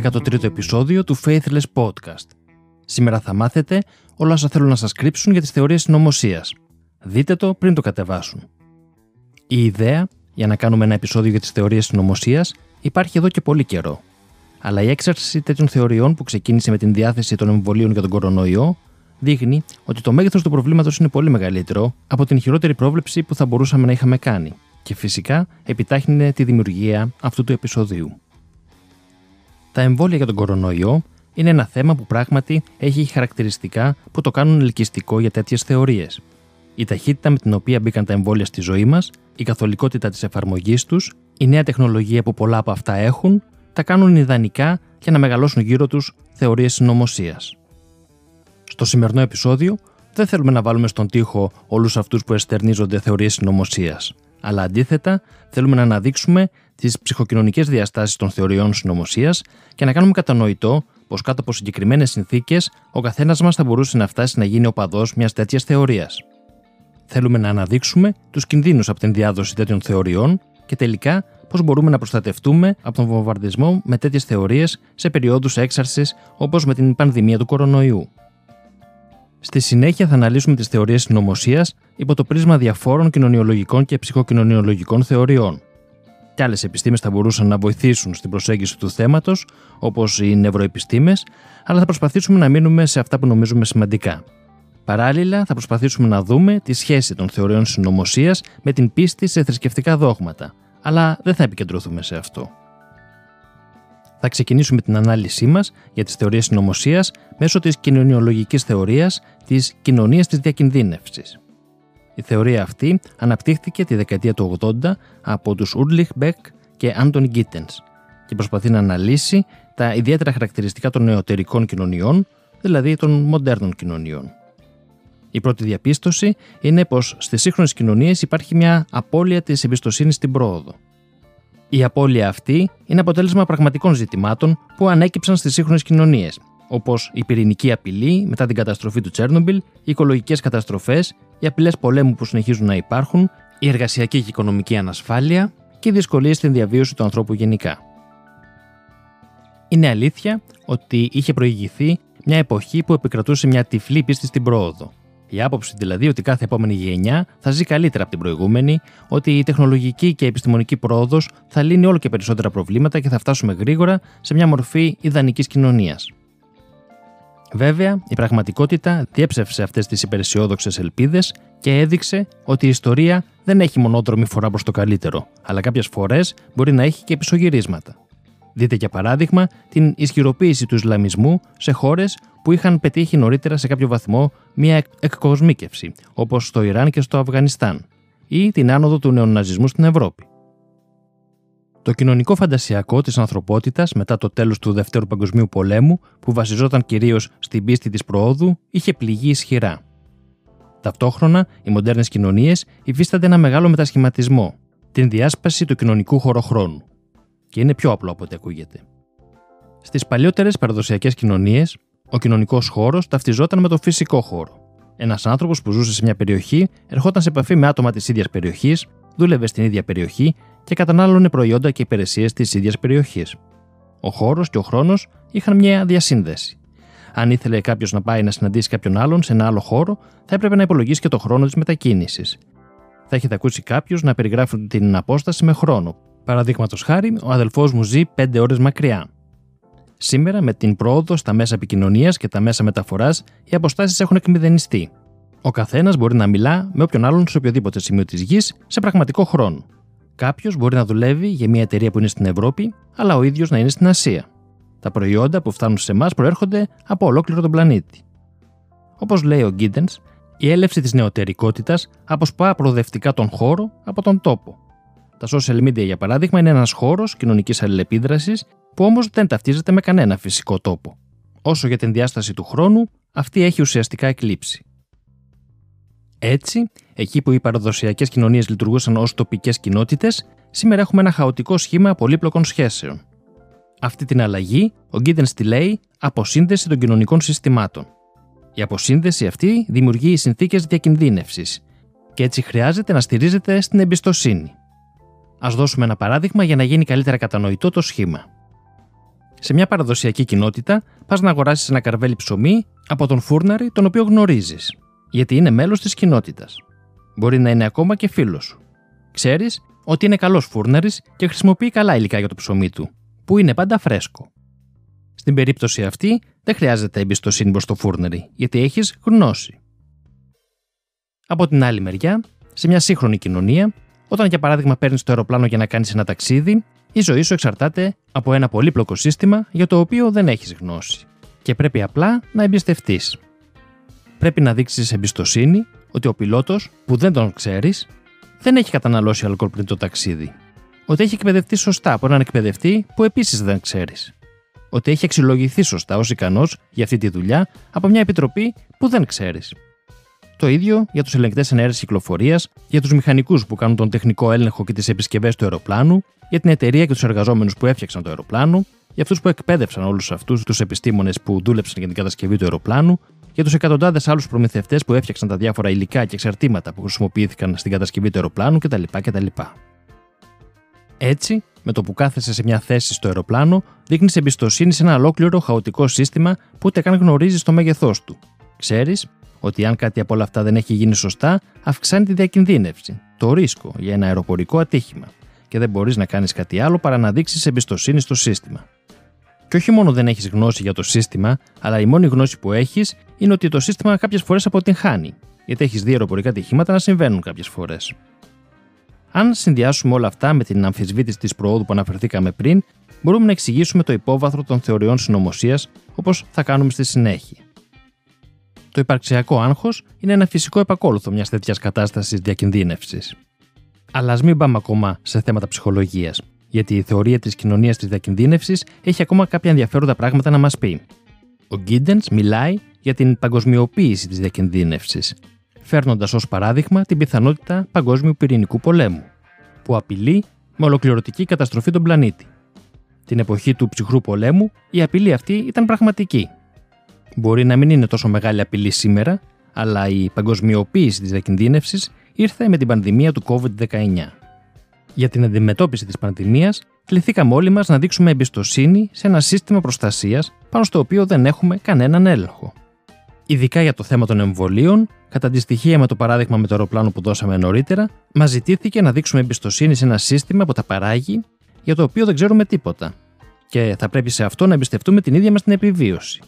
Είναι το 13ο επεισόδιο του Faithless Podcast. Σήμερα θα μάθετε όλα όσα θέλουν να σας κρύψουν για τις θεωρίες συνωμοσίας. Δείτε το πριν το κατεβάσουν. Η ιδέα για να κάνουμε ένα επεισόδιο για τις θεωρίες συνωμοσίας υπάρχει εδώ και πολύ καιρό. Αλλά η έξαρση τέτοιων θεωριών που ξεκίνησε με την διάθεση των εμβολίων για τον κορονοϊό δείχνει ότι το μέγεθος του προβλήματος είναι πολύ μεγαλύτερο από την χειρότερη πρόβλεψη που θα μπορούσαμε να είχαμε κάνει και φυσικά επιτάχυνε τη δημιουργία αυτού του επεισοδίου. Τα εμβόλια για τον κορονοϊό είναι ένα θέμα που πράγματι έχει χαρακτηριστικά που το κάνουν ελκυστικό για τέτοιες θεωρίες. Η ταχύτητα με την οποία μπήκαν τα εμβόλια στη ζωή μας, η καθολικότητα της εφαρμογής τους, η νέα τεχνολογία που πολλά από αυτά έχουν, τα κάνουν ιδανικά για να μεγαλώσουν γύρω τους θεωρίες συνωμοσίας. Στο σημερινό επεισόδιο δεν θέλουμε να βάλουμε στον τοίχο όλους αυτούς που εστερνίζονται θεωρίες συνωμοσίας, αλλά αντίθετα θέλουμε να αναδείξουμε τις ψυχοκοινωνικές διαστάσεις των θεωριών συνωμοσίας και να κάνουμε κατανοητό πως κάτω από συγκεκριμένες συνθήκες ο καθένας μας θα μπορούσε να φτάσει να γίνει οπαδό μιας τέτοιας θεωρίας. Θέλουμε να αναδείξουμε τους κινδύνους από την διάδοση τέτοιων θεωριών και τελικά πώς μπορούμε να προστατευτούμε από τον βομβαρδισμό με τέτοιες θεωρίες σε περιόδους έξαρσης όπως με την πανδημία του κορονοϊού. Στη συνέχεια θα αναλύσουμε τις θεωρίες συνωμοσίας υπό το πρίσμα διαφόρων κοινωνιολογικών και ψυχοκοινωνιολογικών θεωριών. Κι άλλες επιστήμες θα μπορούσαν να βοηθήσουν στην προσέγγιση του θέματος, όπως οι νευροεπιστήμες, αλλά θα προσπαθήσουμε να μείνουμε σε αυτά που νομίζουμε σημαντικά. Παράλληλα, θα προσπαθήσουμε να δούμε τη σχέση των θεωριών συνωμοσίας με την πίστη σε θρησκευτικά δόγματα, αλλά δεν θα επικεντρωθούμε σε αυτό. Θα ξεκινήσουμε την ανάλυσή μας για τις θεωρίες συνωμοσίας μέσω της κοινωνιολογικής θεωρίας της κοινωνίας της διακινδύνευσης. Η θεωρία αυτή αναπτύχθηκε τη δεκαετία του 80 από τους Ουρλιχ Μπεκ και Άντων Γκίτενς και προσπαθεί να αναλύσει τα ιδιαίτερα χαρακτηριστικά των νεωτερικών κοινωνιών, δηλαδή των μοντέρνων κοινωνιών. Η πρώτη διαπίστωση είναι πως στις σύγχρονες κοινωνίες υπάρχει μια απώλεια της εμπιστοσύνης στην πρόοδο. Η απώλεια αυτή είναι αποτέλεσμα πραγματικών ζητημάτων που ανέκυψαν στις σύγχρονες κοινωνίες, όπως η πυρηνική απειλή μετά την καταστροφή του Τσέρνομπιλ, οι οικολογικές καταστροφές, οι απειλές πολέμου που συνεχίζουν να υπάρχουν, η εργασιακή και οικονομική ανασφάλεια και οι δυσκολίες στην διαβίωση του ανθρώπου γενικά. Είναι αλήθεια ότι είχε προηγηθεί μια εποχή που επικρατούσε μια τυφλή πίστη στην πρόοδο. Η άποψη δηλαδή ότι κάθε επόμενη γενιά θα ζει καλύτερα από την προηγούμενη, ότι η τεχνολογική και η επιστημονική πρόοδος θα λύνει όλο και περισσότερα προβλήματα και θα φτάσουμε γρήγορα σε μια μορφή ιδανικής κοινωνίας. Βέβαια, η πραγματικότητα διέψευσε αυτές τις υπεραισιόδοξες ελπίδες και έδειξε ότι η ιστορία δεν έχει μονόδρομη φορά προς το καλύτερο, αλλά κάποιες φορές μπορεί να έχει και πισωγυρίσματα. Δείτε για παράδειγμα την ισχυροποίηση του Ισλαμισμού σε χώρες που είχαν πετύχει νωρίτερα σε κάποιο βαθμό μια εκκοσμίκευση, όπως στο Ιράν και στο Αφγανιστάν, ή την άνοδο του νεοναζισμού στην Ευρώπη. Το κοινωνικό φαντασιακό της ανθρωπότητας μετά το τέλος του Δευτέρου Παγκοσμίου Πολέμου, που βασιζόταν κυρίως στην πίστη της προόδου, είχε πληγεί ισχυρά. Ταυτόχρονα, οι μοντέρνες κοινωνίες υφίστανται ένα μεγάλο μετασχηματισμό, την διάσπαση του κοινωνικού χωροχρόνου. Και είναι πιο απλό από ό,τι ακούγεται. Στις παλιότερες παραδοσιακές κοινωνίες, ο κοινωνικός χώρος ταυτιζόταν με το φυσικό χώρο. Ένας άνθρωπος που ζούσε σε μια περιοχή ερχόταν σε επαφή με άτομα της ίδιας περιοχής, δούλευε στην ίδια περιοχή και κατανάλωνε προϊόντα και υπηρεσίες της ίδιας περιοχής. Ο χώρος και ο χρόνος είχαν μια διασύνδεση. Αν ήθελε κάποιος να πάει να συναντήσει κάποιον άλλον σε ένα άλλο χώρο, θα έπρεπε να υπολογίσει και το χρόνο της μετακίνησης. Θα έχετε ακούσει κάποιος να περιγράφει την απόσταση με χρόνο. Παραδείγματος χάρη, ο αδελφός μου ζει 5 ώρες μακριά. Σήμερα, με την πρόοδο στα μέσα επικοινωνίας και τα μέσα μεταφοράς, οι αποστάσεις έχουν εκμηδενιστεί. Ο καθένας μπορεί να μιλά με όποιον άλλον σε οποιοδήποτε σημείο της γης σε πραγματικό χρόνο. Κάποιος μπορεί να δουλεύει για μια εταιρεία που είναι στην Ευρώπη, αλλά ο ίδιος να είναι στην Ασία. Τα προϊόντα που φτάνουν σε εμάς προέρχονται από ολόκληρο τον πλανήτη. Όπως λέει ο Γκίντεν, η έλευση της νεωτερικότητας αποσπά προοδευτικά τον χώρο από τον τόπο. Τα social media, για παράδειγμα, είναι ένας χώρος κοινωνικής αλληλεπίδρασης που όμως δεν ταυτίζεται με κανένα φυσικό τόπο. Όσο για την διάσταση του χρόνου, αυτή έχει ουσιαστικά εκλείψει. Έτσι, εκεί που οι παραδοσιακές κοινωνίες λειτουργούσαν ως τοπικές κοινότητες, σήμερα έχουμε ένα χαοτικό σχήμα πολύπλοκων σχέσεων. Αυτή την αλλαγή, ο Γκίτεν τη λέει αποσύνδεση των κοινωνικών συστημάτων. Η αποσύνδεση αυτή δημιουργεί συνθήκες διακινδύνευσης και έτσι χρειάζεται να στηρίζεται στην εμπιστοσύνη. Α δώσουμε ένα παράδειγμα για να γίνει καλύτερα κατανοητό το σχήμα. Σε μια παραδοσιακή κοινότητα, πας να αγοράσεις ένα καρβέλι ψωμί από τον φούρναρη τον οποίο γνωρίζεις, γιατί είναι μέλος της κοινότητας. Μπορεί να είναι ακόμα και φίλος σου. Ξέρεις ότι είναι καλός φούρναρη και χρησιμοποιεί καλά υλικά για το ψωμί του, που είναι πάντα φρέσκο. Στην περίπτωση αυτή, δεν χρειάζεται εμπιστοσύνη προς το φούρναρη, γιατί έχεις γνώση. Από την άλλη μεριά, σε μια σύγχρονη κοινωνία, όταν για παράδειγμα παίρνεις το αεροπλάνο για να κάνεις ένα ταξίδι, η ζωή σου εξαρτάται από ένα πολύπλοκο σύστημα για το οποίο δεν έχεις γνώση και πρέπει απλά να εμπιστευτείς. Πρέπει να δείξεις εμπιστοσύνη ότι ο πιλότος που δεν τον ξέρεις δεν έχει καταναλώσει αλκοόλ πριν το ταξίδι. Ότι έχει εκπαιδευτεί σωστά από έναν εκπαιδευτή που επίσης δεν ξέρεις. Ότι έχει αξιολογηθεί σωστά ως ικανός για αυτή τη δουλειά από μια επιτροπή που δεν ξέρεις. Το ίδιο για τους ελεγκτές ενέργειας κυκλοφορίας, για τους μηχανικούς που κάνουν τον τεχνικό έλεγχο και τις επισκευές του αεροπλάνου, για την εταιρεία και τους εργαζόμενους που έφτιαξαν το αεροπλάνο, για αυτούς που εκπαίδευσαν όλους αυτούς τους επιστήμονες που δούλεψαν για την κατασκευή του αεροπλάνου, για τους εκατοντάδες άλλους προμηθευτές που έφτιαξαν τα διάφορα υλικά και εξαρτήματα που χρησιμοποιήθηκαν στην κατασκευή του αεροπλάνου κτλ. κτλ. Έτσι, με το που κάθεσαι σε μια θέση στο αεροπλάνο, δείχνεις εμπιστοσύνη σε ένα ολόκληρο χαοτικό σύστημα που ούτε καν γνωρίζεις το μέγεθός του. Ξέρεις ότι αν κάτι από όλα αυτά δεν έχει γίνει σωστά, αυξάνει τη διακινδύνευση, το ρίσκο για ένα αεροπορικό ατύχημα και δεν μπορείς να κάνεις κάτι άλλο παρά να δείξεις εμπιστοσύνη στο σύστημα. Και όχι μόνο δεν έχεις γνώση για το σύστημα, αλλά η μόνη γνώση που έχεις είναι ότι το σύστημα κάποιες φορές αποτυγχάνει, γιατί έχεις δει αεροπορικά ατυχήματα να συμβαίνουν κάποιες φορές. Αν συνδυάσουμε όλα αυτά με την αμφισβήτηση της προόδου που αναφερθήκαμε πριν, μπορούμε να εξηγήσουμε το υπόβαθρο των θεωριών συνωμοσίας όπως θα κάνουμε στη συνέχεια. Το υπαρξιακό άγχος είναι ένα φυσικό επακόλουθο μιας τέτοιας κατάστασης διακινδύνευσης. Αλλά ας μην πάμε ακόμα σε θέματα ψυχολογίας, γιατί η θεωρία της κοινωνίας της διακινδύνευσης έχει ακόμα κάποια ενδιαφέροντα πράγματα να μας πει. Ο Γκίντεν μιλάει για την παγκοσμιοποίηση της διακινδύνευσης, φέρνοντας ως παράδειγμα την πιθανότητα παγκόσμιου πυρηνικού πολέμου, που απειλεί με ολοκληρωτική καταστροφή τον πλανήτη. Την εποχή του ψυχρού πολέμου, η απειλή αυτή ήταν πραγματική. Μπορεί να μην είναι τόσο μεγάλη απειλή σήμερα, αλλά η παγκοσμιοποίηση της διακινδύνευσης ήρθε με την πανδημία του COVID-19. Για την αντιμετώπιση της πανδημίας, κληθήκαμε όλοι μας να δείξουμε εμπιστοσύνη σε ένα σύστημα προστασίας πάνω στο οποίο δεν έχουμε κανέναν έλεγχο. Ειδικά για το θέμα των εμβολίων, κατά αντιστοιχεία με το παράδειγμα με το αεροπλάνο που δώσαμε νωρίτερα, μας ζητήθηκε να δείξουμε εμπιστοσύνη σε ένα σύστημα που τα παράγει, για το οποίο δεν ξέρουμε τίποτα. Και θα πρέπει σε αυτό να εμπιστευτούμε την ίδια μας την επιβίωση.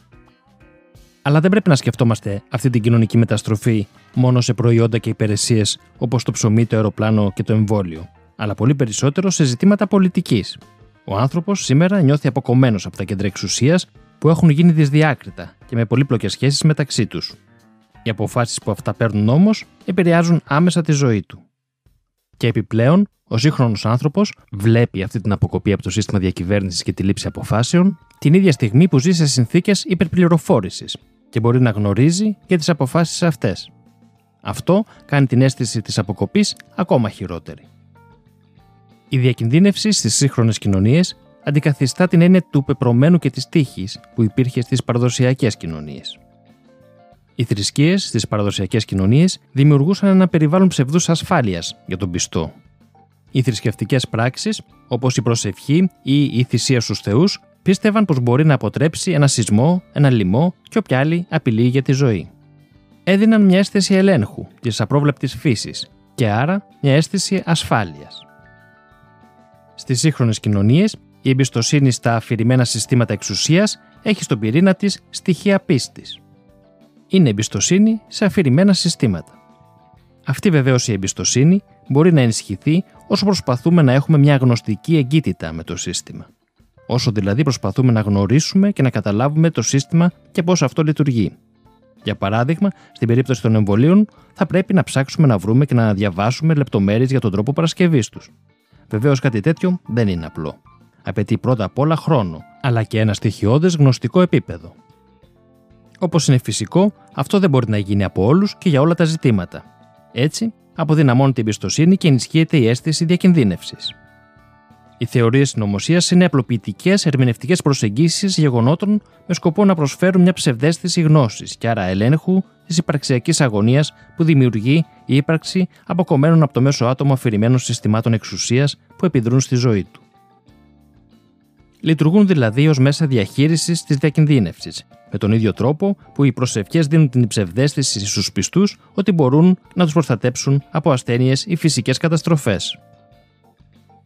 Αλλά δεν πρέπει να σκεφτόμαστε αυτή την κοινωνική μεταστροφή μόνο σε προϊόντα και υπηρεσίες όπως το ψωμί, το αεροπλάνο και το εμβόλιο, αλλά πολύ περισσότερο σε ζητήματα πολιτικής. Ο άνθρωπος σήμερα νιώθει αποκομμένος από τα κέντρα εξουσίας που έχουν γίνει δυσδιάκριτα και με πολύπλοκες σχέσεις μεταξύ τους. Οι αποφάσεις που αυτά παίρνουν όμως επηρεάζουν άμεσα τη ζωή του. Και επιπλέον, ο σύγχρονος άνθρωπος βλέπει αυτή την αποκοπή από το σύστημα διακυβέρνησης και τη λήψη αποφάσεων την ίδια στιγμή που ζει σε συνθήκες υπερπληροφόρησης και μπορεί να γνωρίζει και τις αποφάσεις αυτές. Αυτό κάνει την αίσθηση της αποκοπής ακόμα χειρότερη. Η διακινδύνευση στις σύγχρονες κοινωνίες αντικαθιστά την έννοια του πεπρωμένου και της τύχης που υπήρχε στις παραδοσιακές κοινωνίες. Οι θρησκείες στις παραδοσιακές κοινωνίες δημιουργούσαν ένα περιβάλλον ψευδούς ασφάλειας για τον πιστό. Οι θρησκευτικές πράξεις, όπως η προσευχή ή η θυσία στους θεούς, πίστευαν πως μπορεί να αποτρέψει ένα σεισμό, ένα λοιμό και όποια άλλη απειλή για τη ζωή. Έδιναν μια αίσθηση ελέγχου της απρόβλεπτης φύσης και άρα μια αίσθηση ασφάλειας. Στις σύγχρονες κοινωνίες, η εμπιστοσύνη στα αφηρημένα συστήματα εξουσίας έχει στον πυρήνα της στοιχεία πίστης. Είναι εμπιστοσύνη σε αφηρημένα συστήματα. Αυτή βεβαίως η εμπιστοσύνη μπορεί να ενισχυθεί όσο προσπαθούμε να έχουμε μια γνωστική εγκύτητα με το σύστημα. Όσο δηλαδή προσπαθούμε να γνωρίσουμε και να καταλάβουμε το σύστημα και πώς αυτό λειτουργεί. Για παράδειγμα, στην περίπτωση των εμβολίων, θα πρέπει να ψάξουμε να βρούμε και να διαβάσουμε λεπτομέρειες για τον τρόπο παρασκευής τους. Βεβαίως, κάτι τέτοιο δεν είναι απλό. Απαιτεί πρώτα απ' όλα χρόνο, αλλά και ένα στοιχειώδες γνωστικό επίπεδο. Όπως είναι φυσικό, αυτό δεν μπορεί να γίνει από όλους και για όλα τα ζητήματα. Έτσι, αποδυναμώνεται η εμπιστοσύνη και ενισχύεται η αίσθηση διακινδύνευσης. Οι θεωρίες συνωμοσίας είναι απλοποιητικές ερμηνευτικές προσεγγίσεις γεγονότων με σκοπό να προσφέρουν μια ψευδέστηση γνώσης και άρα ελέγχου της υπαρξιακής αγωνίας που δημιουργεί η ύπαρξη αποκομμένων από το μέσο άτομο αφηρημένων συστημάτων εξουσίας που επιδρούν στη ζωή του. λειτουργούν δηλαδή ως μέσα διαχείρισης της διακινδύνευσης, με τον ίδιο τρόπο που οι προσευχές δίνουν την ψευδέστηση στους πιστούς ότι μπορούν να τους προστατέψουν από ασθένειες ή φυσικές καταστροφές.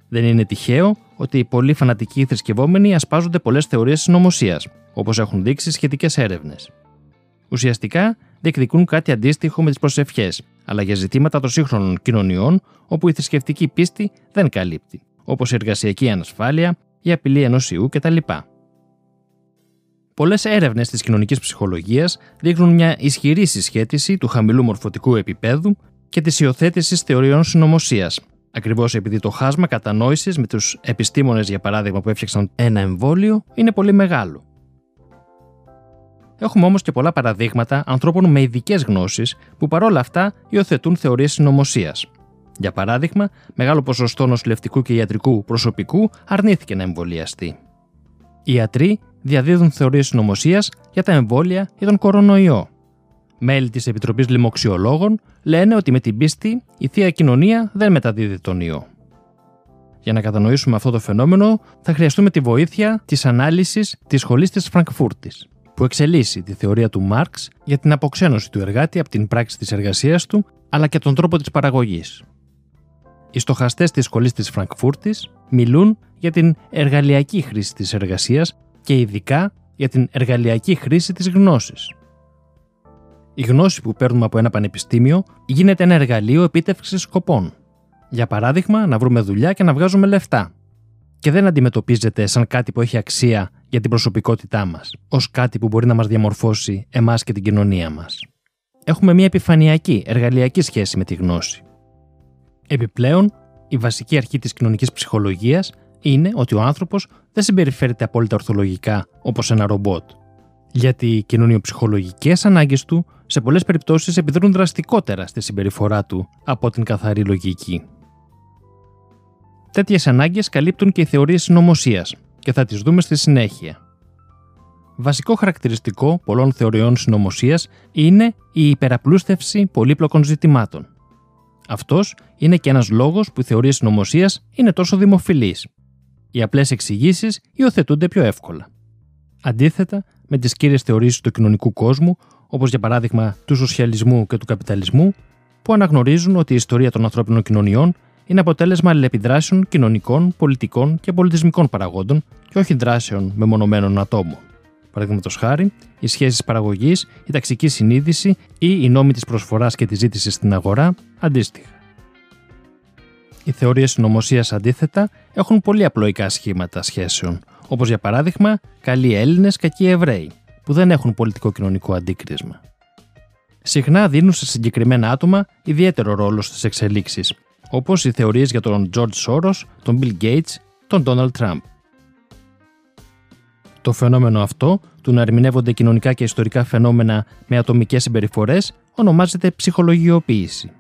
Δεν είναι τυχαίο ότι οι πολύ φανατικοί θρησκευόμενοι ασπάζονται πολλές θεωρίες συνωμοσίας, όπως έχουν δείξει σχετικές έρευνες. Ουσιαστικά διεκδικούν κάτι αντίστοιχο με τις προσευχές, αλλά για ζητήματα των σύγχρονων κοινωνιών όπου η θρησκευτική πίστη δεν καλύπτει, όπως η εργασιακή ανασφάλεια, η απειλή ενός ιού κτλ. Πολλές έρευνες της κοινωνικής ψυχολογίας δείχνουν μια ισχυρή συσχέτιση του χαμηλού μορφωτικού επίπεδου και της υιοθέτησης θεωριών συνωμοσίας, ακριβώς επειδή το χάσμα κατανόησης με τους επιστήμονες, για παράδειγμα, που έφτιαξαν ένα εμβόλιο, είναι πολύ μεγάλο. Έχουμε όμως και πολλά παραδείγματα ανθρώπων με ειδικές γνώσεις που παρόλα αυτά υιοθετούν θεωρίες συνωμοσίας. Για παράδειγμα, μεγάλο ποσοστό νοσηλευτικού και ιατρικού προσωπικού αρνήθηκε να εμβολιαστεί. Οι ιατροί διαδίδουν θεωρίες συνωμοσίας για τα εμβόλια ή τον κορονοϊό. Μέλη της Επιτροπής Λοιμοξιολόγων λένε ότι με την πίστη η θεία κοινωνία δεν μεταδίδει τον ιό. Για να κατανοήσουμε αυτό το φαινόμενο, θα χρειαστούμε τη βοήθεια της ανάλυσης της σχολής της Φραγκφούρτης που εξελίσσει τη θεωρία του Μάρξ για την αποξένωση του εργάτη από την πράξη της εργασίας του, αλλά και τον τρόπο της παραγωγής. Οι στοχαστές της σχολής της Φραγκφούρτης μιλούν για την εργαλειακή χρήση της εργασίας και ειδικά για την εργαλειακή χρήση της γνώσης. Η γνώση που παίρνουμε από ένα πανεπιστήμιο γίνεται ένα εργαλείο επίτευξης σκοπών. Για παράδειγμα, να βρούμε δουλειά και να βγάζουμε λεφτά. Και δεν αντιμετωπίζεται σαν κάτι που έχει αξία για την προσωπικότητά μας, ως κάτι που μπορεί να μας διαμορφώσει εμάς και την κοινωνία μας. Έχουμε μια επιφανειακή, εργαλειακή σχέση με τη γνώση. Επιπλέον, η βασική αρχή της κοινωνικής ψυχολογίας είναι ότι ο άνθρωπος δεν συμπεριφέρεται απόλυτα ορθολογικά όπως ένα ρομπότ. Γιατί οι κοινωνιοψυχολογικές ανάγκες του σε πολλές περιπτώσεις επιδρούν δραστικότερα στη συμπεριφορά του από την καθαρή λογική. Τέτοιες ανάγκες καλύπτουν και οι θεωρίες συνωμοσίας, και θα τις δούμε στη συνέχεια. Βασικό χαρακτηριστικό πολλών θεωριών συνωμοσίας είναι η υπεραπλούστευση πολύπλοκων ζητημάτων. Αυτός είναι και ένας λόγος που οι θεωρίες συνωμοσίας είναι τόσο δημοφιλείς. Οι απλές εξηγήσεις υιοθετούνται πιο εύκολα. Αντίθετα, με τις κύριες θεωρίες του κοινωνικού κόσμου, όπως για παράδειγμα του σοσιαλισμού και του καπιταλισμού, που αναγνωρίζουν ότι η ιστορία των ανθρώπινων κοινωνιών είναι αποτέλεσμα αλληλεπιδράσεων κοινωνικών, πολιτικών και πολιτισμικών παραγόντων και όχι δράσεων μεμονωμένων ατόμων. Παραδείγματος χάρη, οι σχέσεις παραγωγής, η ταξική συνείδηση ή οι νόμοι της προσφοράς και της ζήτησης στην αγορά αντίστοιχα. Οι θεωρίες συνωμοσία αντίθετα έχουν πολύ απλοϊκά σχήματα σχέσεων, όπως για παράδειγμα καλοί Έλληνες, κακοί Εβραίοι, που δεν έχουν πολιτικό-κοινωνικό αντίκρισμα. Συχνά δίνουν σε συγκεκριμένα άτομα ιδιαίτερο ρόλο στις εξελίξεις, όπως οι θεωρίες για τον George Soros, τον Bill Gates, τον Donald Trump. Το φαινόμενο αυτό, του να ερμηνεύονται κοινωνικά και ιστορικά φαινόμενα με ατομικές συμπεριφορές, ονομάζεται ψυχολογιοποίηση.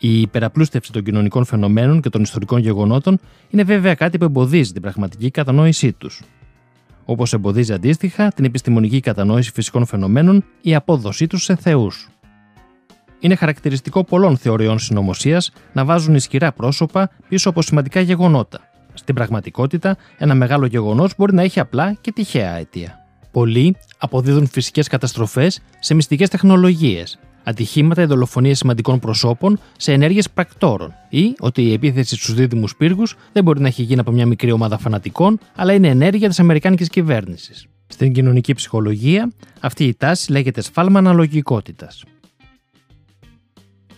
Η υπεραπλούστευση των κοινωνικών φαινομένων και των ιστορικών γεγονότων είναι βέβαια κάτι που εμποδίζει την πραγματική κατανόησή τους. Όπως εμποδίζει αντίστοιχα την επιστημονική κατανόηση φυσικών φαινομένων η απόδοσή τους σε θεούς. Είναι χαρακτηριστικό πολλών θεωριών συνωμοσίας να βάζουν ισχυρά πρόσωπα πίσω από σημαντικά γεγονότα. Στην πραγματικότητα, ένα μεγάλο γεγονός μπορεί να έχει απλά και τυχαία αιτία. Πολλοί αποδίδουν φυσικές καταστροφές σε μυστικές τεχνολογίες, ατυχήματα ή δολοφονίες σημαντικών προσώπων σε ενέργειες πρακτόρων ή ότι η επίθεση στους δίδυμους πύργους δεν μπορεί να έχει γίνει από μια μικρή ομάδα φανατικών, αλλά είναι ενέργεια της Αμερικάνικης κυβέρνησης. Στην κοινωνική ψυχολογία, αυτή η τάση λέγεται σφάλμα αναλογικότητας.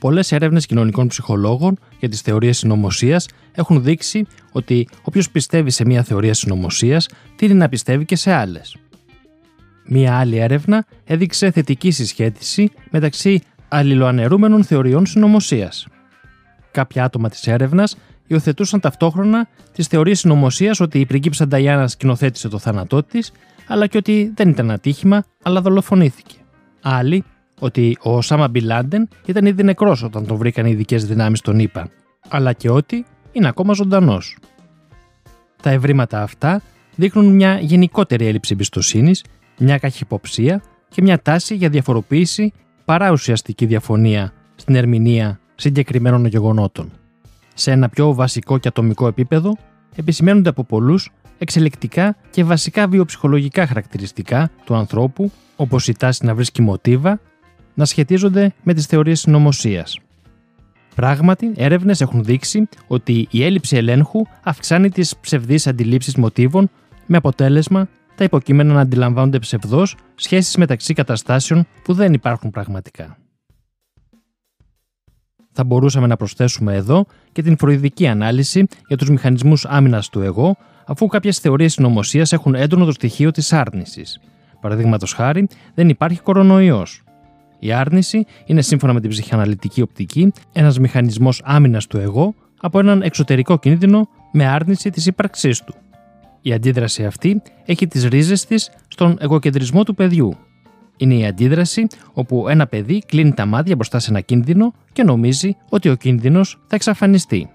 Πολλές έρευνες κοινωνικών ψυχολόγων για τις θεωρίες συνωμοσίας έχουν δείξει ότι όποιος πιστεύει σε μία θεωρία συνωμοσίας τείνει να πιστεύει και σε άλλες. Μία άλλη έρευνα έδειξε θετική συσχέτιση μεταξύ αλληλοανερούμενων θεωριών συνωμοσίας. Κάποια άτομα της έρευνας υιοθετούσαν ταυτόχρονα τις θεωρίες συνωμοσίας ότι η πριγκίψα Νταϊάννα σκηνοθέτησε το θάνατό της, αλλά και ότι δεν ήταν ατύχημα, αλλά δολοφονήθηκε. Άλλοι ότι ο Οσάμα Μπιλάντεν ήταν ήδη νεκρός όταν τον βρήκαν οι ειδικές δυνάμεις των ΗΠΑ, αλλά και ότι είναι ακόμα ζωντανός. Τα ευρήματα αυτά δείχνουν μια γενικότερη έλλειψη εμπιστοσύνης, μια καχυποψία και μια τάση για διαφοροποίηση παρά ουσιαστική διαφωνία στην ερμηνεία συγκεκριμένων γεγονότων. Σε ένα πιο βασικό και ατομικό επίπεδο, επισημαίνονται από πολλούς εξελικτικά και βασικά βιοψυχολογικά χαρακτηριστικά του ανθρώπου, όπως η τάση να βρίσκει μοτίβα, να σχετίζονται με τις θεωρίες συνωμοσίας. Πράγματι, έρευνες έχουν δείξει ότι η έλλειψη ελέγχου αυξάνει τις ψευδείς αντιλήψεις μοτίβων με αποτέλεσμα τα υποκείμενα να αντιλαμβάνονται ψευδό σχέσεις μεταξύ καταστάσεων που δεν υπάρχουν πραγματικά. Θα μπορούσαμε να προσθέσουμε εδώ και την φροηδική ανάλυση για τους μηχανισμούς άμυνας του εγώ, αφού κάποιες θεωρίες συνωμοσίας έχουν έντονο το στοιχείο της άρνησης. Παραδείγματος χάρη, δεν υπάρχει κορονοϊός. Η άρνηση είναι σύμφωνα με την ψυχαναλυτική οπτική ένας μηχανισμός άμυνας του εγώ από έναν εξωτερικό κίνδυνο με άρνηση της ύπαρξής του. Η αντίδραση αυτή έχει τις ρίζες της στον εγωκεντρισμό του παιδιού. Είναι η αντίδραση όπου ένα παιδί κλείνει τα μάτια μπροστά σε ένα κίνδυνο και νομίζει ότι ο κίνδυνος θα εξαφανιστεί.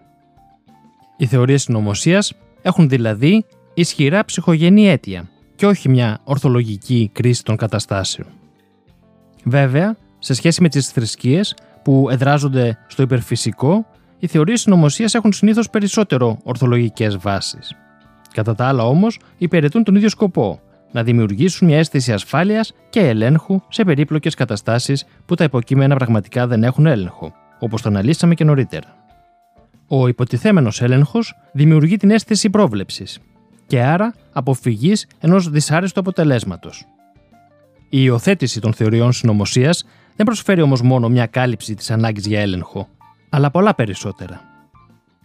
Οι θεωρίες συνωμοσίας έχουν δηλαδή ισχυρά ψυχογενή αίτια και όχι μια ορθολογική κρίση των καταστάσεων. Βέβαια, σε σχέση με τις θρησκείες που εδράζονται στο υπερφυσικό, οι θεωρίες συνωμοσίας έχουν συνήθως περισσότερο ορθολογικές βάσεις. Κατά τα άλλα όμως, υπηρετούν τον ίδιο σκοπό, να δημιουργήσουν μια αίσθηση ασφάλειας και ελέγχου σε περίπλοκες καταστάσεις που τα υποκείμενα πραγματικά δεν έχουν έλεγχο, όπως το αναλύσαμε και νωρίτερα. Ο υποτιθέμενος έλεγχος δημιουργεί την αίσθηση πρόβλεψης και άρα αποφυγής ενός δυσάρεστου αποτελέσματος. Η υιοθέτηση των θεωριών συνωμοσίας δεν προσφέρει όμως μόνο μια κάλυψη της ανάγκης για έλεγχο, αλλά πολλά περισσότερα.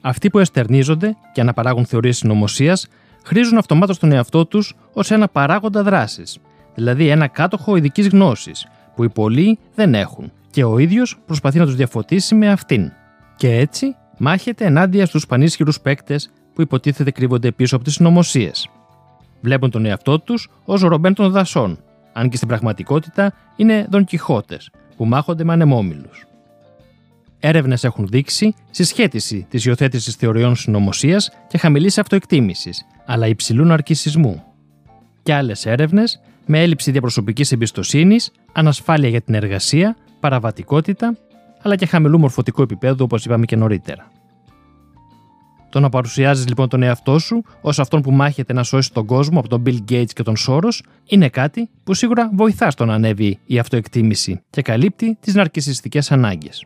Αυτοί που εστερνίζονται και αναπαράγουν θεωρίες συνωμοσίας χρήζουν αυτομάτως τον εαυτό τους ως ένα παράγοντα δράσης, δηλαδή ένα κάτοχο ειδικής γνώσης, που οι πολλοί δεν έχουν, και ο ίδιος προσπαθεί να τους διαφωτίσει με αυτήν. Και έτσι μάχεται ενάντια στους πανίσχυρους παίκτες που υποτίθεται κρύβονται πίσω από τις συνωμοσίες. Βλέπουν τον εαυτό τους ως ρομπέν των δασών, αν και στην πραγματικότητα είναι Δον Κιχώτες, που μάχονται με ανεμόμυλους. Έρευνες έχουν δείξει συσχέτιση της υιοθέτησης θεωριών συνωμοσίας και χαμηλής αυτοεκτίμησης, αλλά υψηλού ναρκισισμού. Και άλλες έρευνες με έλλειψη διαπροσωπικής εμπιστοσύνης, ανασφάλεια για την εργασία, παραβατικότητα, αλλά και χαμηλού μορφωτικού επίπεδου, όπως είπαμε και νωρίτερα. Το να παρουσιάζεις λοιπόν τον εαυτό σου ως αυτόν που μάχεται να σώσει τον κόσμο από τον Bill Gates και τον Soros είναι κάτι που σίγουρα βοηθά στο να ανέβει η αυτοεκτίμηση και καλύπτει τις ναρκισιστικές ανάγκες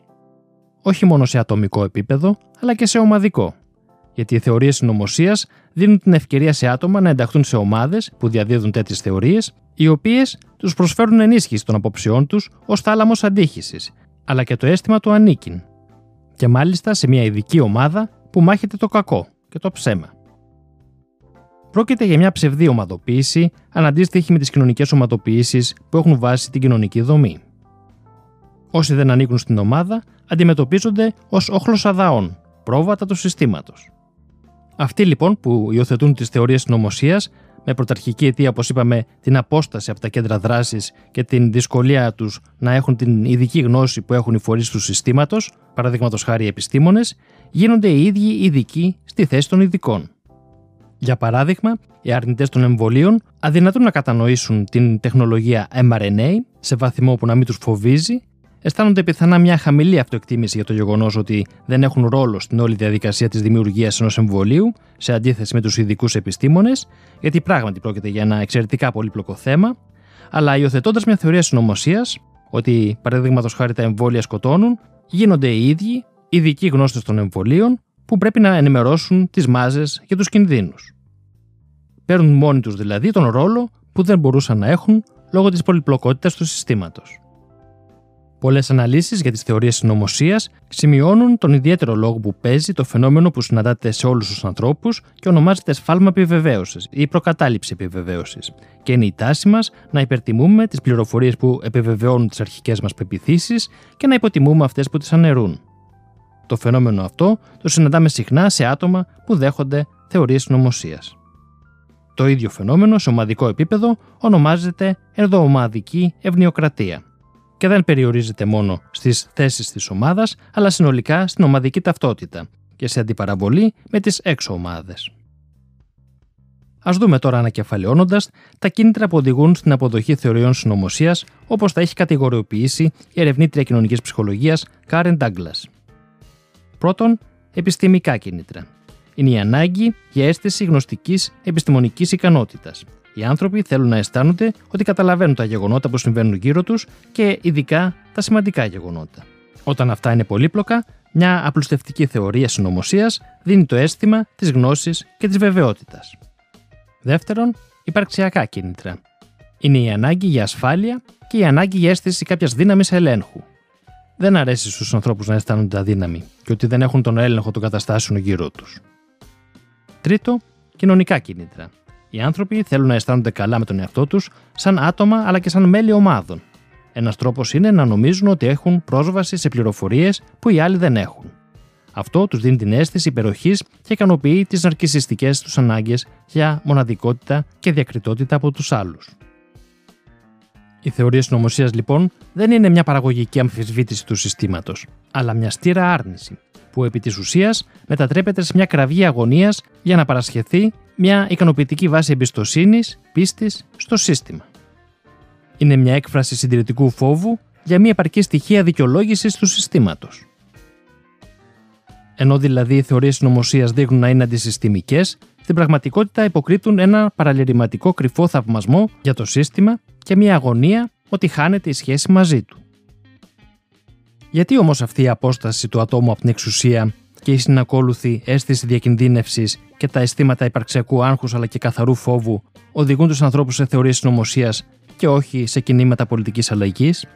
όχι μόνο σε ατομικό επίπεδο, αλλά και σε ομαδικό. Γιατί οι θεωρίες συνωμοσίας δίνουν την ευκαιρία σε άτομα να ενταχθούν σε ομάδες που διαδίδουν τέτοιες θεωρίες, οι οποίες τους προσφέρουν ενίσχυση των απόψεών τους ως θάλαμος αντίχηση, αλλά και το αίσθημα του ανήκειν. Και μάλιστα σε μια ειδική ομάδα που μάχεται το κακό και το ψέμα. Πρόκειται για μια ψευδή ομαδοποίηση, αναντίστοιχη με τις κοινωνικές ομαδοποιήσεις που έχουν βάσει την κοινωνική δομή. Όσοι δεν ανήκουν στην ομάδα αντιμετωπίζονται ως όχλος αδαών, πρόβατα του συστήματος. Αυτοί λοιπόν που υιοθετούν τις θεωρίες συνωμοσία, με πρωταρχική αιτία, όπως είπαμε, την απόσταση από τα κέντρα δράσης και την δυσκολία τους να έχουν την ειδική γνώση που έχουν οι φορείς του συστήματος, παραδείγματος χάρη οι επιστήμονες, γίνονται οι ίδιοι ειδικοί στη θέση των ειδικών. Για παράδειγμα, οι αρνητές των εμβολίων αδυνατούν να κατανοήσουν την τεχνολογία mRNA σε βαθμό που να μην τους φοβίζει αισθάνονται πιθανά μια χαμηλή αυτοεκτίμηση για το γεγονός ότι δεν έχουν ρόλο στην όλη διαδικασία της δημιουργίας ενός εμβολίου, σε αντίθεση με τους ειδικούς επιστήμονες, γιατί πράγματι πρόκειται για ένα εξαιρετικά πολύπλοκο θέμα, αλλά υιοθετώντας μια θεωρία συνωμοσίας, ότι παραδείγματος χάρη τα εμβόλια σκοτώνουν, γίνονται οι ίδιοι ειδικοί γνώστες των εμβολίων που πρέπει να ενημερώσουν τις μάζες για τους κινδύνους. Παίρνουν μόνοι τους δηλαδή τον ρόλο που δεν μπορούσαν να έχουν λόγω της πολυπλοκότητας του συστήματος. Πολλές αναλύσεις για τις θεωρίες συνωμοσίας σημειώνουν τον ιδιαίτερο λόγο που παίζει το φαινόμενο που συναντάται σε όλους τους ανθρώπους και ονομάζεται σφάλμα επιβεβαίωσης ή προκατάληψη επιβεβαίωσης. Και είναι η τάση μας να υπερτιμούμε τις πληροφορίες που επιβεβαιώνουν τις αρχικές μας πεπιθήσεις και να υποτιμούμε αυτές που τις αναιρούν. Το φαινόμενο αυτό το συναντάμε συχνά σε άτομα που δέχονται θεωρίες συνωμοσίας. Το ίδιο φαινόμενο σε ομαδικό επίπεδο ονομάζεται ενδοομαδική ευνοιοκρατία και δεν περιορίζεται μόνο στις θέσεις της ομάδας, αλλά συνολικά στην ομαδική ταυτότητα και σε αντιπαραβολή με τις έξω ομάδες. Α δούμε τώρα ανακεφαλαιώνοντας τα κίνητρα που οδηγούν στην αποδοχή θεωριών συνωμοσίας, όπως τα έχει κατηγοριοποιήσει η ερευνήτρια κοινωνικής ψυχολογίας Κάρεν Ντάγκλα. Πρώτον, επιστημικά κίνητρα. είναι η ανάγκη για αίσθηση γνωστικής επιστημονικής ικανότητας. Οι άνθρωποι θέλουν να αισθάνονται ότι καταλαβαίνουν τα γεγονότα που συμβαίνουν γύρω τους και ειδικά τα σημαντικά γεγονότα. Όταν αυτά είναι πολύπλοκα, μια απλουστευτική θεωρία συνωμοσίας δίνει το αίσθημα της γνώσης και της βεβαιότητας. Δεύτερον, υπαρξιακά κίνητρα. Είναι η ανάγκη για ασφάλεια και η ανάγκη για αίσθηση κάποιας δύναμης ελέγχου. Δεν αρέσει στους ανθρώπους να αισθάνονται αδύναμοι και ότι δεν έχουν τον έλεγχο των καταστάσεων γύρω τους. Τρίτο, κοινωνικά κίνητρα. Οι άνθρωποι θέλουν να αισθάνονται καλά με τον εαυτό τους, σαν άτομα αλλά και σαν μέλη ομάδων. Ένας τρόπος είναι να νομίζουν ότι έχουν πρόσβαση σε πληροφορίες που οι άλλοι δεν έχουν. Αυτό τους δίνει την αίσθηση υπεροχής και ικανοποιεί τις ναρκιστικέ τους ανάγκες για μοναδικότητα και διακριτότητα από τους άλλους. Η θεωρία συνωμοσίας λοιπόν δεν είναι μια παραγωγική αμφισβήτηση του συστήματος, αλλά μια στήρα άρνηση, που επί της ουσίας μετατρέπεται σε μια κραυγή αγωνίας για να παρασχεθεί μια ικανοποιητική βάση εμπιστοσύνης, πίστης στο σύστημα. Είναι μια έκφραση συντηρητικού φόβου για μια επαρκή στοιχεία δικαιολόγησης του συστήματος. Ενώ δηλαδή οι θεωρίες συνωμοσίας δείχνουν να είναι αντισυστημικές, στην πραγματικότητα υποκρύπτουν ένα παραλυρηματικό κρυφό θαυμασμό για το σύστημα και μια αγωνία ότι χάνεται η σχέση μαζί του. Γιατί όμως αυτή η απόσταση του ατόμου από την εξουσία και η συνακόλουθη αίσθηση διακινδύνευσης και τα αισθήματα υπαρξιακού άγχους αλλά και καθαρού φόβου οδηγούν τους ανθρώπους σε θεωρίες συνωμοσίας και όχι σε κινήματα πολιτικής αλλαγής;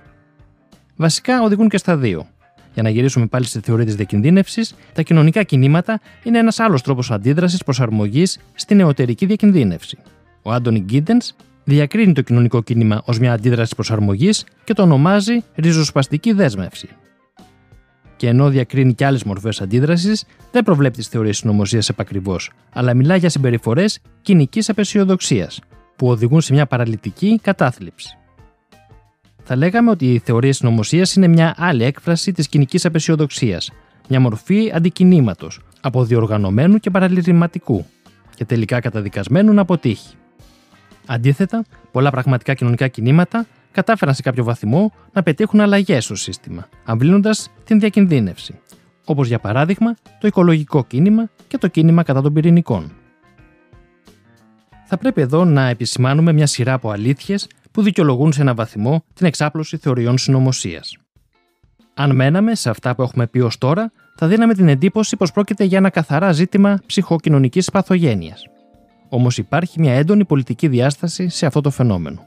Βασικά οδηγούν και στα δύο. Για να γυρίσουμε πάλι στη θεωρία της διακινδύνευσης, τα κοινωνικά κινήματα είναι ένας άλλος τρόπος αντίδρασης προσαρμογής στην νεωτερική διακινδύνευση. Ο Άντωνι Γκίντενς διακρίνει το κοινωνικό κίνημα ως μια αντίδραση προσαρμογής και το ονομάζει ριζοσπαστική δέσμευση. Και ενώ διακρίνει και άλλες μορφές αντίδρασης, δεν προβλέπει τις θεωρίες συνωμοσίας επακριβώς, αλλά μιλά για συμπεριφορές κοινικής απεσιοδοξίας, που οδηγούν σε μια παραλυτική κατάθλιψη. Θα λέγαμε ότι η θεωρία συνωμοσίας είναι μια άλλη έκφραση της κοινικής απεσιοδοξίας, μια μορφή αντικινήματος, αποδιοργανωμένου και παραλυρηματικού, και τελικά καταδικασμένου να αποτύχει. Αντίθετα, πολλά πραγματικά κοινωνικά κινήματα κατάφεραν σε κάποιο βαθμό να πετύχουν αλλαγές στο σύστημα, αμβλύνοντας την διακινδύνευση, όπως για παράδειγμα το οικολογικό κίνημα και το κίνημα κατά των πυρηνικών. Θα πρέπει εδώ να επισημάνουμε μια σειρά από αλήθειες που δικαιολογούν σε ένα βαθμό την εξάπλωση θεωριών συνωμοσίας. Αν μέναμε σε αυτά που έχουμε πει ως τώρα, θα δίναμε την εντύπωση πως πρόκειται για ένα καθαρά ζήτημα ψυχοκοινωνικής παθογένειας. Όμως υπάρχει μια έντονη πολιτική διάσταση σε αυτό το φαινόμενο.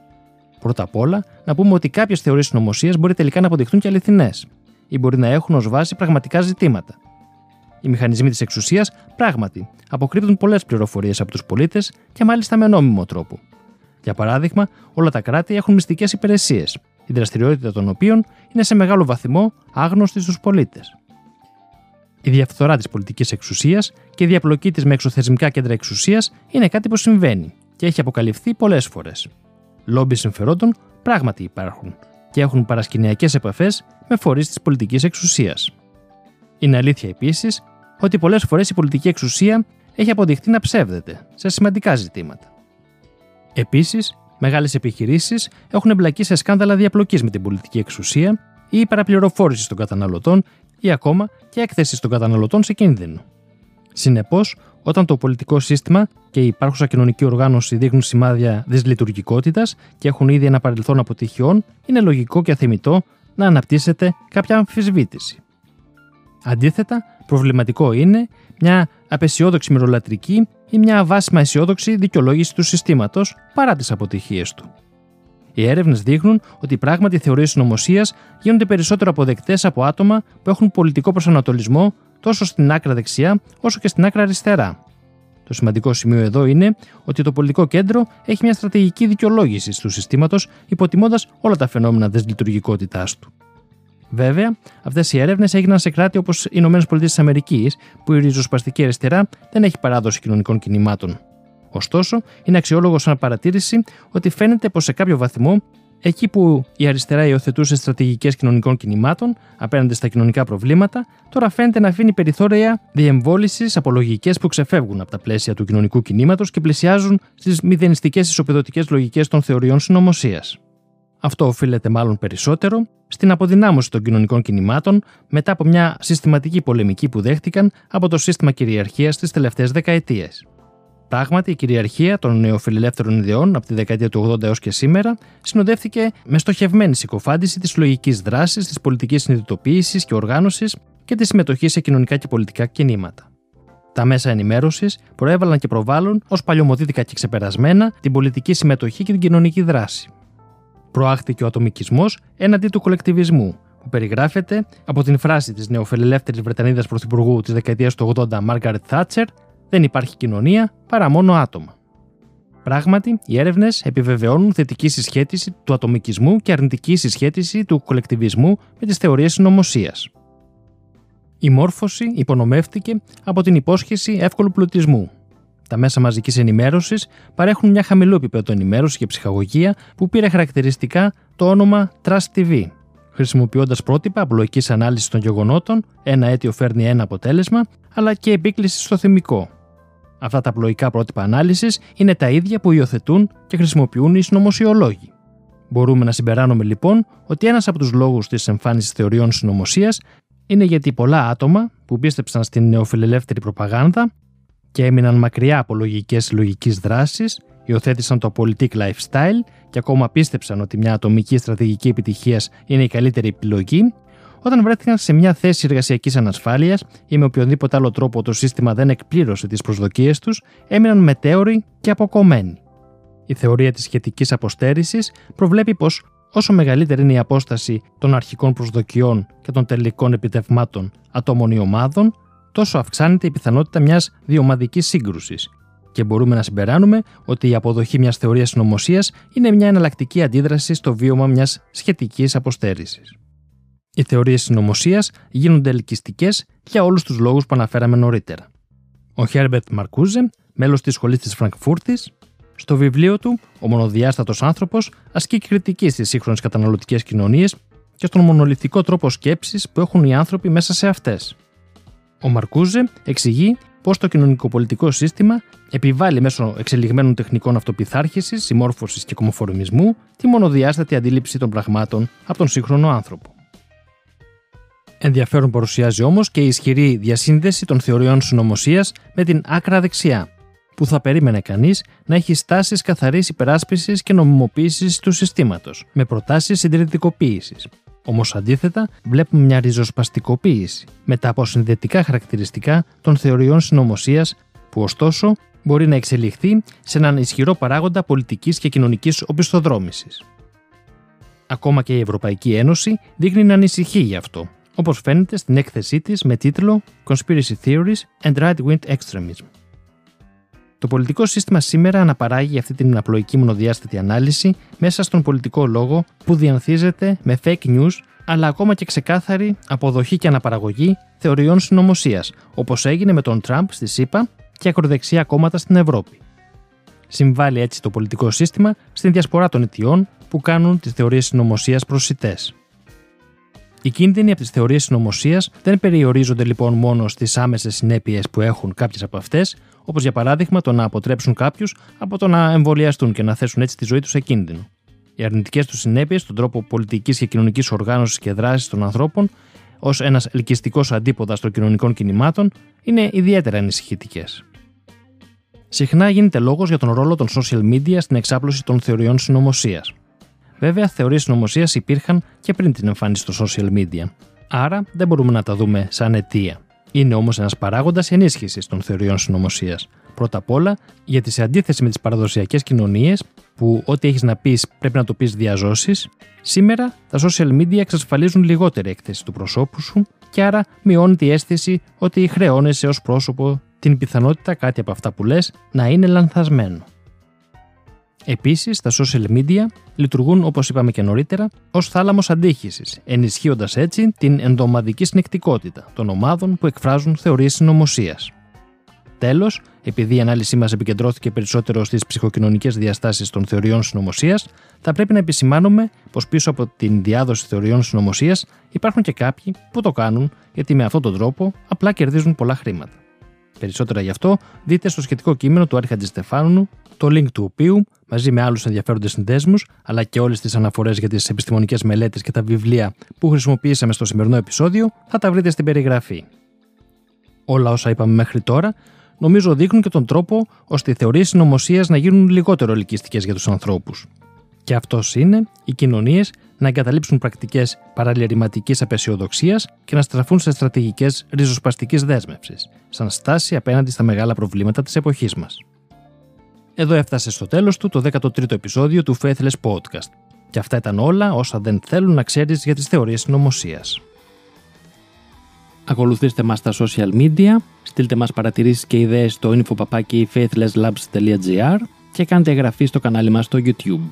Πρώτα απ' όλα, να πούμε ότι κάποιες θεωρίες συνωμοσίας μπορεί τελικά να αποδειχθούν και αληθινές, ή μπορεί να έχουν ως βάση πραγματικά ζητήματα. Οι μηχανισμοί της εξουσίας πράγματι αποκρύπτουν πολλές πληροφορίες από τους πολίτες και μάλιστα με νόμιμο τρόπο. Για παράδειγμα, όλα τα κράτη έχουν μυστικές υπηρεσίες, η δραστηριότητα των οποίων είναι σε μεγάλο βαθμό άγνωστη στους πολίτες. Η διαφθορά της πολιτικής εξουσίας και η διαπλοκή της με εξωθεσμικά κέντρα εξουσίας είναι κάτι που συμβαίνει και έχει αποκαλυφθεί πολλές φορές. Λόμπι συμφερόντων πράγματι υπάρχουν και έχουν παρασκηνιακές επαφές με φορείς της πολιτικής εξουσίας. Είναι αλήθεια επίσης ότι πολλές φορές η πολιτική εξουσία έχει αποδειχθεί να ψεύδεται σε σημαντικά ζητήματα. Επίσης, μεγάλες επιχειρήσεις έχουν εμπλακεί σε σκάνδαλα διαπλοκής με την πολιτική εξουσία ή παραπληροφόρησης των καταναλωτών ή ακόμα και έκθεση των καταναλωτών σε κίνδυνο. Συνεπώς, όταν το πολιτικό σύστημα και η υπάρχουσα κοινωνική οργάνωση δείχνουν σημάδια δυσλειτουργικότητας και έχουν ήδη ένα παρελθόν αποτυχιών, είναι λογικό και θεμητό να αναπτύσσεται κάποια αμφισβήτηση. Αντίθετα, προβληματικό είναι μια απεσιόδοξη μυρολατρική ή μια αβάσιμα αισιόδοξη δικαιολόγηση του συστήματος παρά τις αποτυχίες του. Οι έρευνες δείχνουν ότι πράγματι οι θεωρίες συνωμοσίας γίνονται περισσότερο αποδεκτές από άτομα που έχουν πολιτικό προσανατολισμό τόσο στην άκρα δεξιά όσο και στην άκρα αριστερά. Το σημαντικό σημείο εδώ είναι ότι το πολιτικό κέντρο έχει μια στρατηγική δικαιολόγηση του συστήματος, υποτιμώντας όλα τα φαινόμενα δυσλειτουργικότητά του. Βέβαια, αυτές οι έρευνες έγιναν σε κράτη όπως οι ΗΠΑ, που η ριζοσπαστική αριστερά δεν έχει παράδοση κοινωνικών κινημάτων. Ωστόσο, είναι αξιόλογος σαν παρατήρηση ότι φαίνεται πως σε κάποιο βαθμό Εκεί που η αριστερά υιοθετούσε στρατηγικές κοινωνικών κινημάτων απέναντι στα κοινωνικά προβλήματα, τώρα φαίνεται να αφήνει περιθώρια διεμβόληση από λογικές που ξεφεύγουν από τα πλαίσια του κοινωνικού κινήματος και πλησιάζουν στις μηδενιστικές ισοπεδωτικές λογικές των θεωριών συνωμοσίας. Αυτό οφείλεται μάλλον περισσότερο στην αποδυνάμωση των κοινωνικών κινημάτων μετά από μια συστηματική πολεμική που δέχτηκαν από το σύστημα κυριαρχίας τις τελευταίες δεκαετίες. Πράγματι, η κυριαρχία των νεοφιλελεύθερων ιδεών από τη δεκαετία του 80 έως και σήμερα συνοδεύτηκε με στοχευμένη συκοφάντηση της λογικής δράσης, της πολιτικής συνειδητοποίησης και οργάνωσης και της συμμετοχής σε κοινωνικά και πολιτικά κινήματα. Τα μέσα ενημέρωσης προέβαλαν και προβάλλουν ως παλιωμοδίτικα και ξεπερασμένα την πολιτική συμμετοχή και την κοινωνική δράση. Προάχθηκε ο ατομικισμός έναντι του κολεκτιβισμού, που περιγράφεται από την φράση της νεοφιλελεύθερης Βρετανίδας Πρωθυπουργού της δεκαετίας του 80 Μάργαρετ Θάτσερ δεν υπάρχει κοινωνία παρά μόνο άτομα. Πράγματι, οι έρευνες επιβεβαιώνουν θετική συσχέτιση του ατομικισμού και αρνητική συσχέτιση του κολεκτιβισμού με τις θεωρίες συνωμοσίας. Η μόρφωση υπονομεύτηκε από την υπόσχεση εύκολου πλουτισμού. Τα μέσα μαζικής ενημέρωσης παρέχουν μια χαμηλού επίπεδο ενημέρωση και ψυχαγωγία που πήρε χαρακτηριστικά το όνομα Trust TV, χρησιμοποιώντας πρότυπα απλοϊκής ανάλυσης των γεγονότων, ένα αίτιο φέρνει ένα αποτέλεσμα, αλλά και επίκληση στο θυμικό, Αυτά τα πλοϊκά πρότυπα ανάλυσης είναι τα ίδια που υιοθετούν και χρησιμοποιούν οι συνωμοσιολόγοι. Μπορούμε να συμπεράνουμε λοιπόν ότι ένας από τους λόγους της εμφάνισης θεωριών συνωμοσίας είναι γιατί πολλά άτομα που πίστεψαν στην νεοφιλελεύθερη προπαγάνδα και έμειναν μακριά από λογικές λογική δράση, υιοθέτησαν το politic lifestyle και ακόμα πίστεψαν ότι μια ατομική στρατηγική επιτυχίας είναι η καλύτερη επιλογή, όταν βρέθηκαν σε μια θέση εργασιακής ανασφάλειας ή με οποιοδήποτε άλλο τρόπο το σύστημα δεν εκπλήρωσε τις προσδοκίες τους, έμειναν μετέωροι και αποκομμένοι. Η θεωρία της σχετικής αποστέρησης προβλέπει πως όσο μεγαλύτερη είναι η απόσταση των αρχικών προσδοκιών και των τελικών επιτευγμάτων ατόμων ή ομάδων, τόσο αυξάνεται η πιθανότητα μιας διομαδικής σύγκρουσης. Και μπορούμε να συμπεράνουμε ότι η αποδοχή μιας θεωρίας συνωμοσία είναι μια εναλλακτική αντίδραση στο βίωμα μιας σχετικής αποστέρησης. Οι θεωρίες συνωμοσίας γίνονται ελκυστικές για όλους τους λόγους που αναφέραμε νωρίτερα. Ο Χέρμπερτ Μαρκούζε, μέλος της σχολής της Φραγκφούρτης, στο βιβλίο του Ο μονοδιάστατος άνθρωπος ασκεί κριτική στις σύγχρονες καταναλωτικές κοινωνίες και στον μονολυθικό τρόπο σκέψης που έχουν οι άνθρωποι μέσα σε αυτές. Ο Μαρκούζε εξηγεί πώς το κοινωνικοπολιτικό σύστημα επιβάλλει μέσω εξελιγμένων τεχνικών αυτοπιθάρχησης, συμμόρφωσης και κομοφορμισμού τη μονοδιάστατη αντίληψη των πραγμάτων από τον σύγχρονο άνθρωπο. Ενδιαφέρον παρουσιάζει όμως και η ισχυρή διασύνδεση των θεωριών συνωμοσίας με την άκρα δεξιά, που θα περίμενε κανείς να έχει στάσεις καθαρής υπεράσπισης και νομιμοποίησης του συστήματος, με προτάσεις συντηρητικοποίησης. Όμως αντίθετα, βλέπουμε μια ριζοσπαστικοποίηση μετά από συνδετικά χαρακτηριστικά των θεωριών συνωμοσίας, που ωστόσο μπορεί να εξελιχθεί σε έναν ισχυρό παράγοντα πολιτικής και κοινωνικής οπισθοδρόμησης. Ακόμα και η Ευρωπαϊκή Ένωση δείχνει να ανησυχεί γι' αυτό όπως φαίνεται στην έκθεσή της με τίτλο Conspiracy Theories and Right-Wing Extremism. Το πολιτικό σύστημα σήμερα αναπαράγει αυτή την απλοϊκή μονοδιάστατη ανάλυση μέσα στον πολιτικό λόγο που διανθίζεται με fake news αλλά ακόμα και ξεκάθαρη αποδοχή και αναπαραγωγή θεωριών συνωμοσίας, όπως έγινε με τον Τραμπ στη ΣΥΠΑ και ακροδεξιά κόμματα στην Ευρώπη. Συμβάλλει έτσι το πολιτικό σύστημα στην διασπορά των αιτιών που κάνουν τις θεωρίες συνωμοσίας προσιτές. Οι κίνδυνοι από τις θεωρίες συνωμοσίας δεν περιορίζονται λοιπόν μόνο στις άμεσες συνέπειες που έχουν κάποιες από αυτές, όπως για παράδειγμα το να αποτρέψουν κάποιους από το να εμβολιαστούν και να θέσουν έτσι τη ζωή τους σε κίνδυνο. Οι αρνητικές τους συνέπειες στον τρόπο πολιτικής και κοινωνικής οργάνωσης και δράσης των ανθρώπων, ως ένας ελκυστικός αντίποδας των κοινωνικών κινημάτων, είναι ιδιαίτερα ανησυχητικές. Συχνά γίνεται λόγος για τον ρόλο των social media στην εξάπλωση των θεωριών συνωμοσίας. Βέβαια, θεωρίες συνωμοσία υπήρχαν και πριν την εμφάνιση των social media. Άρα δεν μπορούμε να τα δούμε σαν αιτία. Είναι όμως ένας παράγοντας ενίσχυσης των θεωριών συνωμοσία. Πρώτα απ' όλα, γιατί σε αντίθεση με τις παραδοσιακές κοινωνίες, που ό,τι έχεις να πεις πρέπει να το πεις διαζώσεις, σήμερα τα social media εξασφαλίζουν λιγότερη έκθεση του προσώπου σου και άρα μειώνει τη αίσθηση ότι χρεώνεσαι ως πρόσωπο την πιθανότητα κάτι από αυτά που λες να είναι λανθασμένο. Επίσης, τα social media λειτουργούν, όπως είπαμε και νωρίτερα, ως θάλαμος αντίχηση, ενισχύοντας έτσι την ενδομαδική συνεκτικότητα των ομάδων που εκφράζουν θεωρίες συνωμοσίας. Τέλος, επειδή η ανάλυσή μας επικεντρώθηκε περισσότερο στις ψυχοκοινωνικές διαστάσεις των θεωριών συνωμοσίας, θα πρέπει να επισημάνουμε πως πίσω από την διάδοση θεωριών συνωμοσίας υπάρχουν και κάποιοι που το κάνουν γιατί με αυτόν τον τρόπο απλά κερδίζουν πολλά χρήματα. Περισσότερα γι' αυτό δείτε στο σχετικό κείμενο του Άρχαντη Στεφάνου, το link του οποίου μαζί με άλλους ενδιαφέροντες συνδέσμους, αλλά και όλες τις αναφορές για τις επιστημονικές μελέτες και τα βιβλία που χρησιμοποιήσαμε στο σημερινό επεισόδιο, θα τα βρείτε στην περιγραφή. Όλα όσα είπαμε μέχρι τώρα, νομίζω δείχνουν και τον τρόπο ώστε οι θεωρίες συνωμοσίας να γίνουν λιγότερο ελκυστικές για τους ανθρώπους. Και αυτός είναι οι κοινωνίες να εγκαταλείψουν πρακτικές παραλυρηματική απεσιοδοξίας και να στραφούν σε στρατηγικές ριζοσπαστικής δέσμευσης, σαν στάση απέναντι στα μεγάλα προβλήματα της εποχής μας. Εδώ έφτασε στο τέλος του το 13ο επεισόδιο του Faithless Podcast. Και αυτά ήταν όλα όσα δεν θέλουν να ξέρεις για τις θεωρίες συνωμοσίας. Ακολουθήστε μας στα social media, στείλτε μας παρατηρήσεις και ιδέες στο info και κάντε εγγραφή στο κανάλι μας στο YouTube.